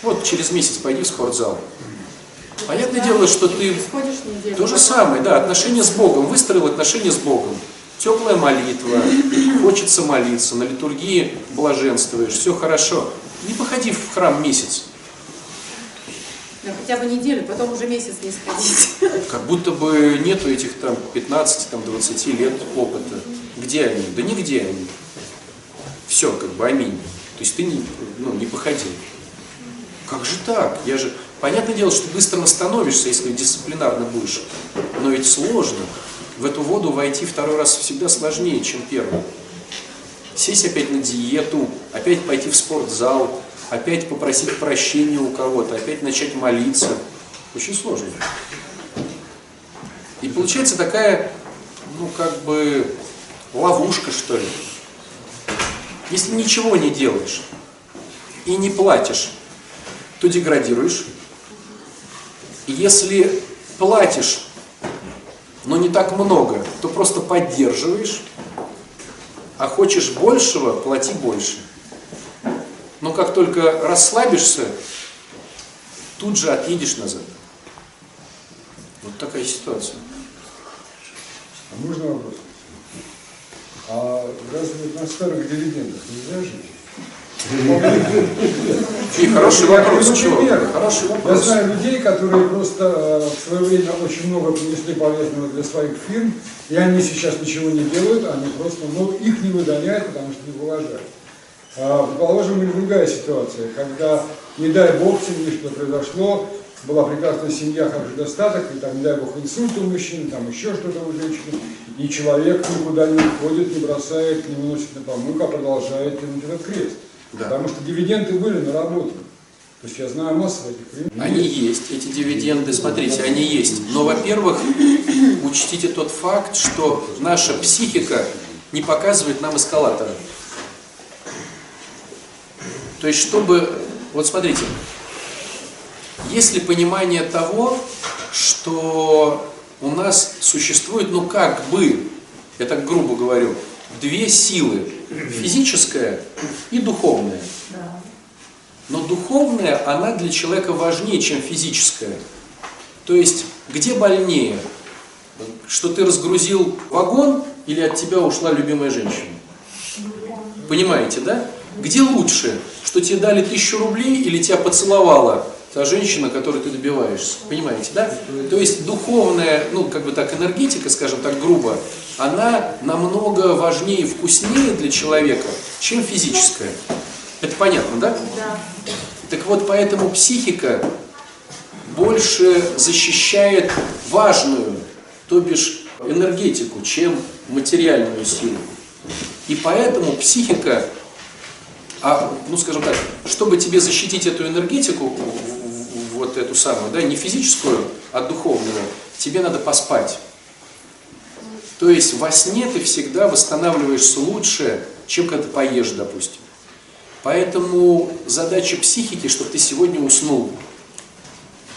Вот через месяц пойди в спортзал. Понятное дело, что ты то же самое, да, отношения с Богом, выстроил отношения с Богом. Теплая молитва, хочется молиться, на литургии блаженствуешь, все хорошо. Не походи в храм месяц, хотя бы неделю, потом уже месяц не сходить. [laughs] как будто бы нету этих там 15, там 20 лет опыта. Где они? Да нигде они. Все, как бы аминь. То есть ты не, ну, не походил. Как же так? Я же... Понятное дело, что быстро восстановишься, если дисциплинарно будешь. Но ведь сложно. В эту воду войти второй раз всегда сложнее, чем первый. Сесть опять на диету, опять пойти в спортзал, опять попросить прощения у кого-то, опять начать молиться. Очень сложно. И получается такая, ну как бы, ловушка, что ли. Если ничего не делаешь и не платишь, то деградируешь. Если платишь, но не так много, то просто поддерживаешь. А хочешь большего, плати больше. Но как только расслабишься, тут же отъедешь назад. Вот такая ситуация. А можно вопрос? А разве на старых дивидендах нельзя жить? И хороший вопрос. Я Чего? Хороший Я вопрос. знаю людей, которые просто э, в свое время очень много принесли полезного для своих фирм, и они сейчас ничего не делают, они просто, ну, их не выгоняют, потому что не уважают. А, предположим, или другая ситуация, когда, не дай бог, с ними что произошло, была прекрасная семья, хороший достаток, и там, не дай бог, инсульт у мужчины, там еще что-то у женщины, и человек никуда не уходит, не бросает, не выносит на помойку, а продолжает тянуть этот крест. Да. Потому что дивиденды были наработаны. То есть я знаю массу этих примеров. Они есть, эти дивиденды, смотрите, они есть. Но, во-первых, учтите тот факт, что наша психика не показывает нам эскалатора. То есть, чтобы... Вот смотрите, есть ли понимание того, что у нас существует, ну как бы, я так грубо говорю, две силы, [clears throat] физическая и духовная. Но духовная, она для человека важнее, чем физическая. То есть, где больнее? Что ты разгрузил вагон или от тебя ушла любимая женщина? Понимаете, да? Где лучше? Что тебе дали тысячу рублей или тебя поцеловала та женщина, которой ты добиваешься? Понимаете, да? То есть духовная, ну, как бы так, энергетика, скажем так, грубо, она намного важнее и вкуснее для человека, чем физическая. Это понятно, да? Да. Так вот, поэтому психика больше защищает важную, то бишь энергетику, чем материальную силу. И поэтому психика, а, ну скажем так, чтобы тебе защитить эту энергетику, вот эту самую, да, не физическую, а духовную, тебе надо поспать. То есть во сне ты всегда восстанавливаешься лучше, чем когда ты поешь, допустим. Поэтому задача психики, чтобы ты сегодня уснул.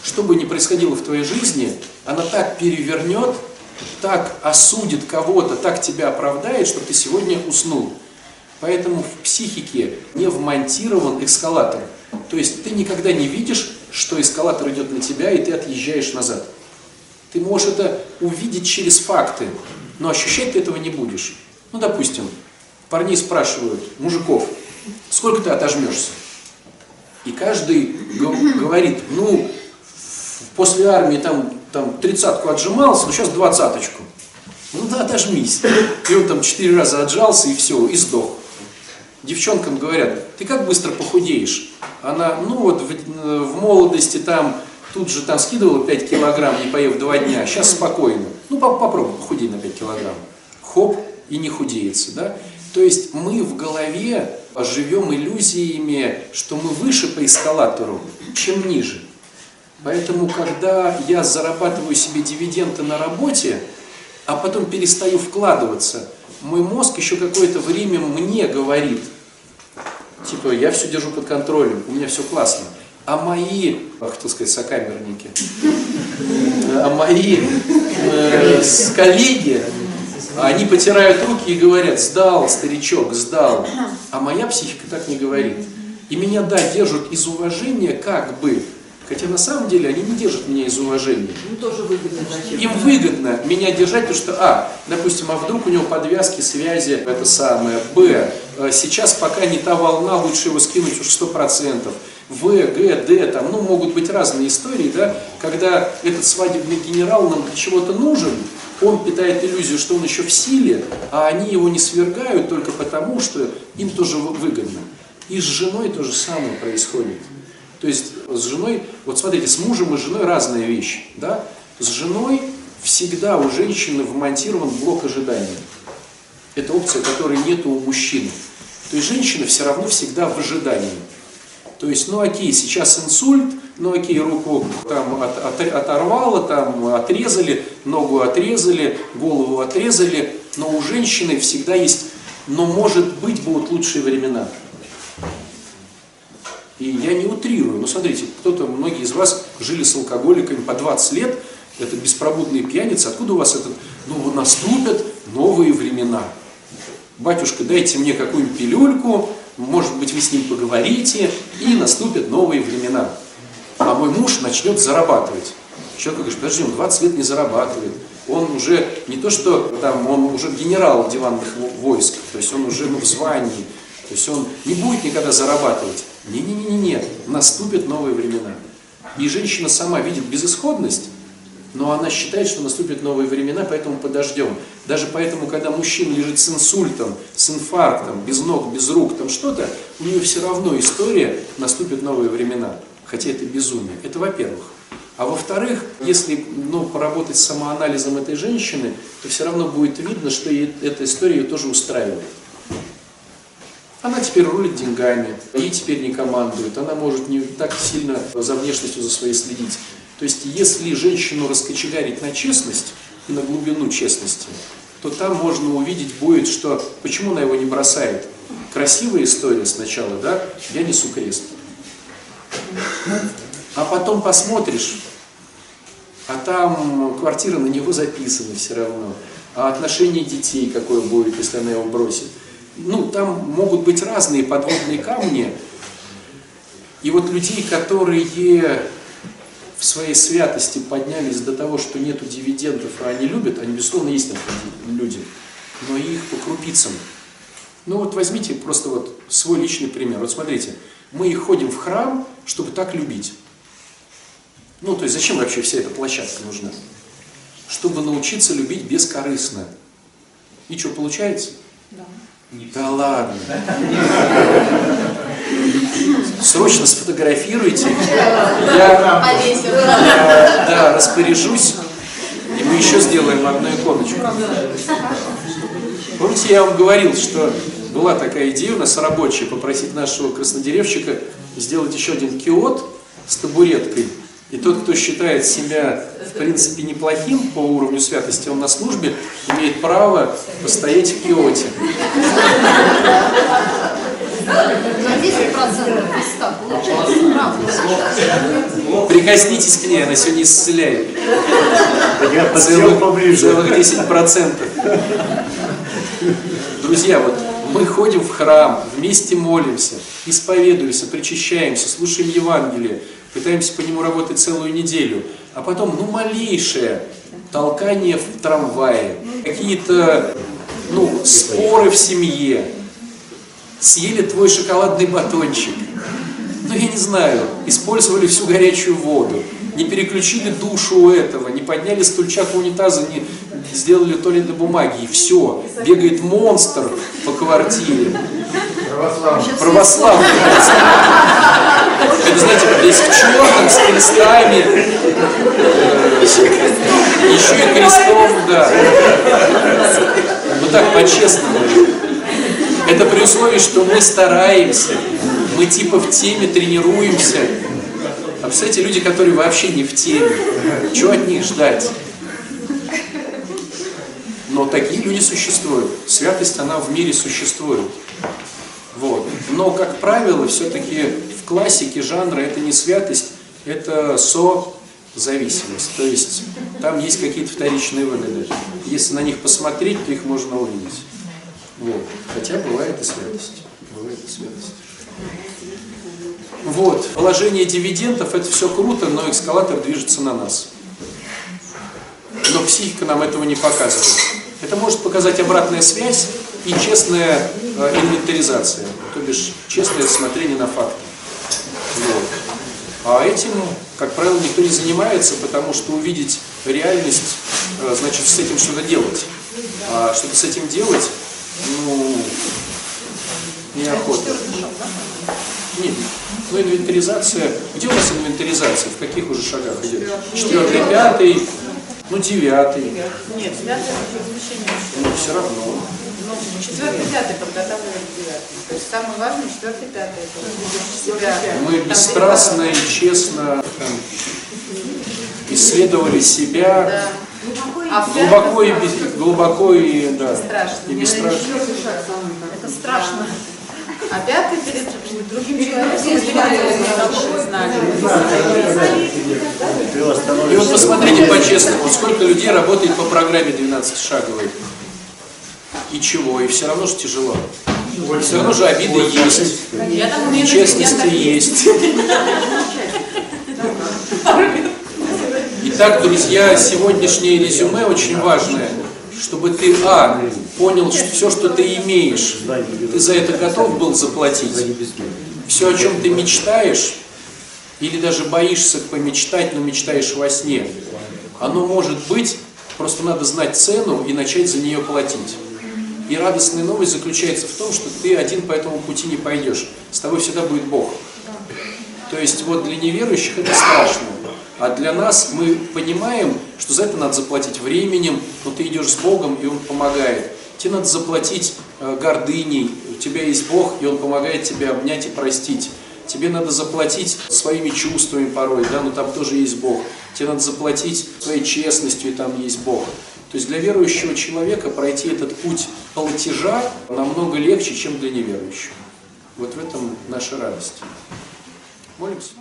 Что бы ни происходило в твоей жизни, она так перевернет, так осудит кого-то, так тебя оправдает, чтобы ты сегодня уснул. Поэтому в психике не вмонтирован эскалатор. То есть ты никогда не видишь, что эскалатор идет на тебя, и ты отъезжаешь назад. Ты можешь это увидеть через факты, но ощущать ты этого не будешь. Ну, допустим, парней спрашивают, мужиков, сколько ты отожмешься? И каждый говорит, ну, после армии там, там тридцатку отжимался, ну сейчас двадцаточку. Ну да, отожмись. И он там четыре раза отжался и все, и сдох. Девчонкам говорят, ты как быстро похудеешь? Она, ну вот в, в молодости там, тут же там скидывала 5 килограмм, не поев два дня, сейчас спокойно. Ну поп- попробуй, похудей на 5 килограмм. Хоп, и не худеется, да? То есть мы в голове живем иллюзиями, что мы выше по эскалатору, чем ниже. Поэтому, когда я зарабатываю себе дивиденды на работе, а потом перестаю вкладываться, мой мозг еще какое-то время мне говорит, типа, я все держу под контролем, у меня все классно. А мои, хотел сказать, сокамерники, а мои э, коллеги, они потирают руки и говорят, сдал, старичок, сдал. А моя психика так не говорит. И меня, да, держат из уважения, как бы. Хотя на самом деле они не держат меня из уважения. Им тоже выгодно зачем. Им выгодно меня держать, потому что, а, допустим, а вдруг у него подвязки, связи, это самое, б, э, сейчас пока не та волна, лучше его скинуть уж 100%. В, Г, Д, там, ну, могут быть разные истории, да, когда этот свадебный генерал нам для чего-то нужен, он питает иллюзию, что он еще в силе, а они его не свергают только потому, что им тоже вы- выгодно. И с женой то же самое происходит. То есть с женой, вот смотрите, с мужем и женой разные вещи, да? С женой всегда у женщины вмонтирован блок ожидания. Это опция, которой нет у мужчины. То есть женщина все равно всегда в ожидании. То есть, ну окей, сейчас инсульт, ну окей, руку там от- от- оторвало, там отрезали, ногу отрезали, голову отрезали, но у женщины всегда есть, но может быть будут лучшие времена. И я не утрирую, но смотрите, кто-то, многие из вас жили с алкоголиками по 20 лет, это беспробудные пьяницы, откуда у вас этот, ну наступят новые времена. Батюшка, дайте мне какую-нибудь пилюльку, может быть, вы с ним поговорите, и наступят новые времена. А мой муж начнет зарабатывать. Человек говорит, подожди, он 20 лет не зарабатывает. Он уже не то, что там, он уже генерал диванных во- войск, то есть он уже ну, в звании, то есть он не будет никогда зарабатывать. Не-не-не-не, наступят новые времена. И женщина сама видит безысходность, но она считает, что наступят новые времена, поэтому подождем. Даже поэтому, когда мужчина лежит с инсультом, с инфарктом, без ног, без рук, там что-то, у нее все равно история, наступят новые времена. Хотя это безумие. Это во-первых. А во-вторых, если ну, поработать с самоанализом этой женщины, то все равно будет видно, что эта история ее тоже устраивает. Она теперь рулит деньгами, ей теперь не командует, она может не так сильно за внешностью за своей следить. То есть, если женщину раскочегарить на честность и на глубину честности, то там можно увидеть будет, что почему она его не бросает. Красивая история сначала, да, я несу крест. А потом посмотришь, а там квартира на него записана все равно. А отношение детей какое будет, если она его бросит. Ну, там могут быть разные подводные камни. И вот людей, которые в своей святости поднялись до того, что нету дивидендов, а они любят, они, безусловно, есть такие люди, но их по крупицам. Ну вот возьмите просто вот свой личный пример. Вот смотрите, мы ходим в храм, чтобы так любить. Ну, то есть зачем вообще вся эта площадка нужна? Чтобы научиться любить бескорыстно. И что, получается? Да. Да ладно. Срочно сфотографируйте. Я э, да, распоряжусь, и мы еще сделаем одну иконочку. Помните, я вам говорил, что была такая идея у нас рабочая, попросить нашего краснодеревщика сделать еще один киот с табуреткой. И тот, кто считает себя, в принципе, неплохим по уровню святости, он на службе, имеет право постоять в киоте. За 10% листа получается, правда. Прикоснитесь к ней, она сегодня исцеляет. Я подсел Целых, поближе. целых 10%. Друзья, вот мы ходим в храм, вместе молимся, исповедуемся, причащаемся, слушаем Евангелие, пытаемся по нему работать целую неделю, а потом, ну, малейшее толкание в трамвае, какие-то, ну, споры в семье, съели твой шоколадный батончик, ну, я не знаю, использовали всю горячую воду, не переключили душу у этого, не подняли стульчак унитаза, не сделали туалетной бумаги, и все. Бегает монстр по квартире. Православный. Это, знаете, весь в черном, с крестами, еще и крестом, да. Ну так, по-честному. Это при условии, что мы стараемся, мы типа в теме тренируемся. А представляете, люди, которые вообще не в теме, что от них ждать? Но такие люди существуют. Святость, она в мире существует. Но, как правило, все-таки в классике жанра это не святость, это созависимость. То есть там есть какие-то вторичные выгоды. Если на них посмотреть, то их можно увидеть. Вот. Хотя бывает и святость. Бывает и святость. Вот. Положение дивидендов это все круто, но эскалатор движется на нас. Но психика нам этого не показывает. Это может показать обратная связь и честная э, инвентаризация, то бишь честное смотрение на факты. Вот. А этим, как правило, никто не занимается, потому что увидеть реальность, э, значит с этим что-то делать. А что-то с этим делать, ну, неохота. Нет. Ну, инвентаризация. Где у нас инвентаризация? В каких уже шагах идет? Четвертый, пятый, ну, девятый. Нет, девятое это. Ну, все равно. Четвертый, пятый подготавливаем к девятому. То есть самое важное четвертый, пятый. Себя. Мы бесстрастно и честно там, исследовали себя Да. А глубоко и, без- глубоко и, да, Страшно. и бесстрашно. Это страшно. А пятый перед другим человеком. И вот посмотрите по-честному, сколько людей работает по программе 12-шаговой. И чего? И все равно же тяжело. И все равно же обиды есть. Я там умею Нечестности есть. [laughs] Итак, друзья, сегодняшнее резюме очень важное, чтобы ты, а, понял, что все, что ты имеешь, ты за это готов был заплатить. Все, о чем ты мечтаешь, или даже боишься помечтать, но мечтаешь во сне, оно может быть, просто надо знать цену и начать за нее платить. И радостная новость заключается в том, что ты один по этому пути не пойдешь. С тобой всегда будет Бог. То есть вот для неверующих это страшно. А для нас мы понимаем, что за это надо заплатить временем, но ты идешь с Богом, и Он помогает. Тебе надо заплатить э, гордыней, у тебя есть Бог, и Он помогает тебе обнять и простить. Тебе надо заплатить своими чувствами порой, да, но там тоже есть Бог. Тебе надо заплатить своей честностью, и там есть Бог. То есть для верующего человека пройти этот путь платежа намного легче, чем для неверующего. Вот в этом наша радость. Молимся.